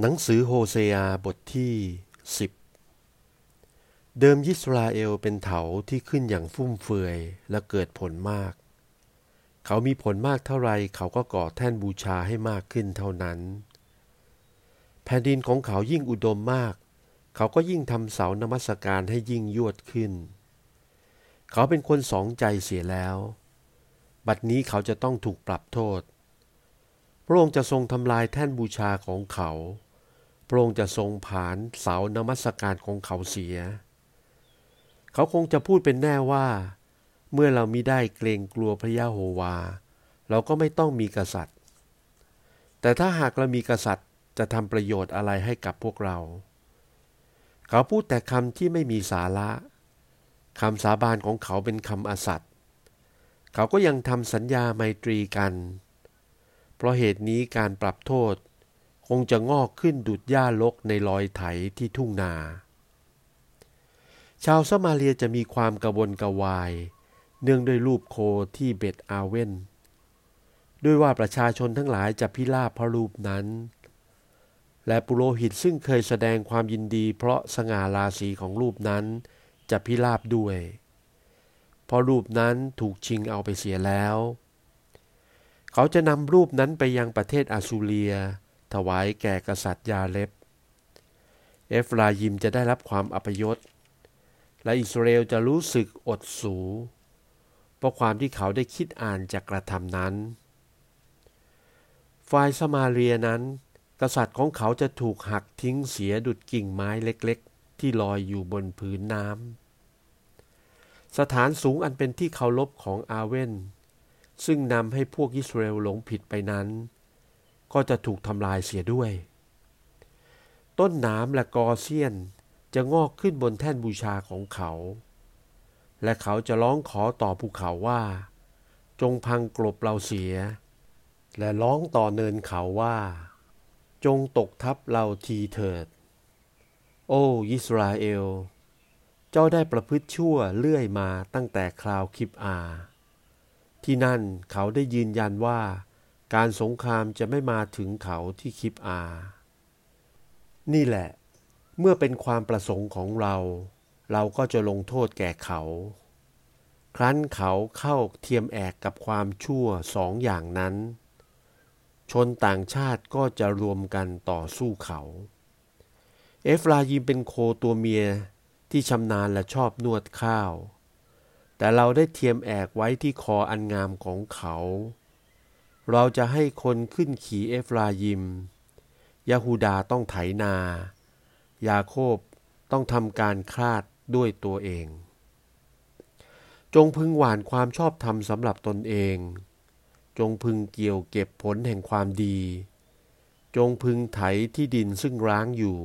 หนังสือโฮเซอาบทที่ 10 เดิมยิสราเอลเป็นเถาที่ขึ้นอย่างฟุ่มเฟือยและเกิดผลมาก เขามีผลมากเท่าไรเขาก็ก่อแท่นบูชาให้มากขึ้นเท่านั้น แผ่นดินของเขายิ่งอุดมมาก เขาก็ยิ่งทำเสานมัสการให้ยิ่งยวดขึ้น เขาเป็นคนสองใจเสียแล้ว บัดนี้เขาจะต้องถูกปรับโทษ พระองค์จะทรงทำลายแท่นบูชาของเขา พระองค์จะทรงผ่านเสานมัสการของเขาเสีย เขาคงจะพูดเป็นแน่ว่า เมื่อเรามิได้เกรงกลัวพระยะโฮวา เราก็ไม่ต้องมีกษัตริย์ แต่ถ้าหากเรามีกษัตริย์จะทำประโยชน์อะไรให้กับพวกเรา เขาพูดแต่คำที่ไม่มีสาระคำสาบานของเขาเป็นคำอสัตย์เขาก็ยังทำสัญญาไมตรีกัน เพราะเหตุนี้การปรับโทษ คงจะงอกขึ้นดุดหญ้าลกในรอยไถที่ทุ่งนา ชาวสมาเลียจะมีความกระวนกระวาย เนื่องด้วยรูปโคที่เบ็ดอาเว่น ด้วยว่าประชาชนทั้งหลายจะพิลาบพระรูปนั้น และปุโรหิตซึ่งเคยแสดงความยินดี เพราะสง่าราศีของรูปนั้นจะพิลาบด้วย เพราะรูปนั้นถูกชิงเอาไปเสียแล้ว เขาจะนำรูปนั้นไปยังประเทศอาซูเลีย ถวายแก่กษัตริย์ยาเล็บ เอฟรายิมจะได้รับความอัปยศ และอิสราเอลจะรู้สึกอดสู เพราะความที่เขาได้คิดอ่านจากกระทำนั้น ฝ่ายสมาเรียนั้น กษัตริย์ของเขาจะถูกหักทิ้งเสียดุดกิ่งไม้เล็กๆ ที่ลอยอยู่บนพื้นน้ำ สถานสูงอันเป็นที่เคารพของอาเวนซึ่งนำให้พวกอิสราเอลหลงผิดไปนั้น ก็จะถูกทำลายเสียด้วย ต้นน้ำและกอเซียนจะงอกขึ้นบนแท่นบูชาของเขา และเขาจะร้องขอต่อภูเขาว่า จงพังกลบเราเสีย และร้องต่อเนินเขาว่า จงตกทับเราทีเถิด โอ้ยิสราเอล เจ้าได้ประพฤติชั่วเลื่อยมาตั้งแต่คราวคิบอา ที่นั่นเขาได้ยืนยันว่า การสงครามจะไม่มาถึงเขาที่คิปอา นี่แหละ เมื่อเป็นความประสงค์ของเรา เราก็จะลงโทษแก่เขา ครั้นเขาเข้าเทียมแอกกับความชั่วสองอย่างนั้น ชนต่างชาติก็จะรวมกันต่อสู้เขา เอฟรายิมเป็นโคตัวเมียที่ชำนาญและชอบนวดข้าว แต่เราได้เทียมแอกไว้ที่คออันงามของเขา เราจะให้คนขึ้นขี่เอฟรายิม ยาฮูดาต้องไถนา ยาโคบต้องทำการคลาดด้วยตัวเอง จงพึงหวานความชอบธรรมสำหรับตนเอง จงพึงเกี่ยวเก็บผลแห่งความดี จงพึงไถที่ดินซึ่งร้างอยู่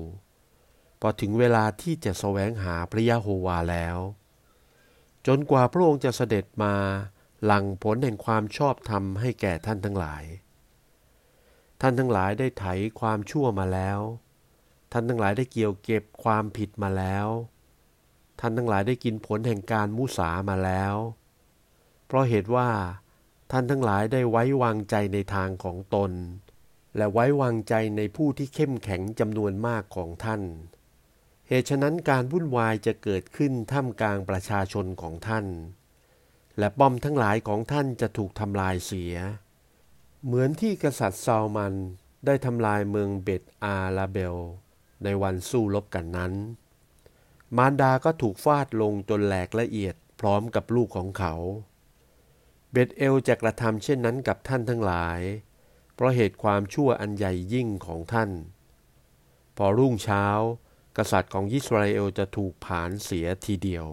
พอถึงเวลาที่จะแสวงหาพระยะโฮวาแล้ว จนกว่าพระองค์จะเสด็จมา หลังผลแห่งความชอบธรรมให้แก่ท่านทั้งหลาย ท่านทั้งหลายได้ไถความชั่วมาแล้ว ท่านทั้งหลายได้เกี่ยวเก็บความผิดมาแล้ว ท่านทั้งหลายได้กินผลแห่งการมุสามาแล้ว เพราะเหตุว่า ท่านทั้งหลายได้ไว้วางใจในทางของตน และไว้วางใจในผู้ที่เข้มแข็งจำนวนมากของท่าน เหตุฉะนั้นการวุ่นวายจะเกิดขึ้นท่ามกลางประชาชนของท่าน และป้อมทั้งหลายของท่านจะถูกทำลายเสีย เหมือนที่กษัตริย์ซาลมันได้ทำลายเมืองเบตอาลาเบล ในวันสู้รบกันนั้น มารดาก็ถูกฟาดลงจนแหลกละเอียดพร้อมกับลูกของเขา เบตเอลจะกระทำเช่นนั้นกับท่านทั้งหลาย เพราะเหตุความชั่วอันใหญ่ยิ่งของท่าน พอรุ่งเช้ากษัตริย์ของยิสราเอลจะถูกผานเสียทีเดียว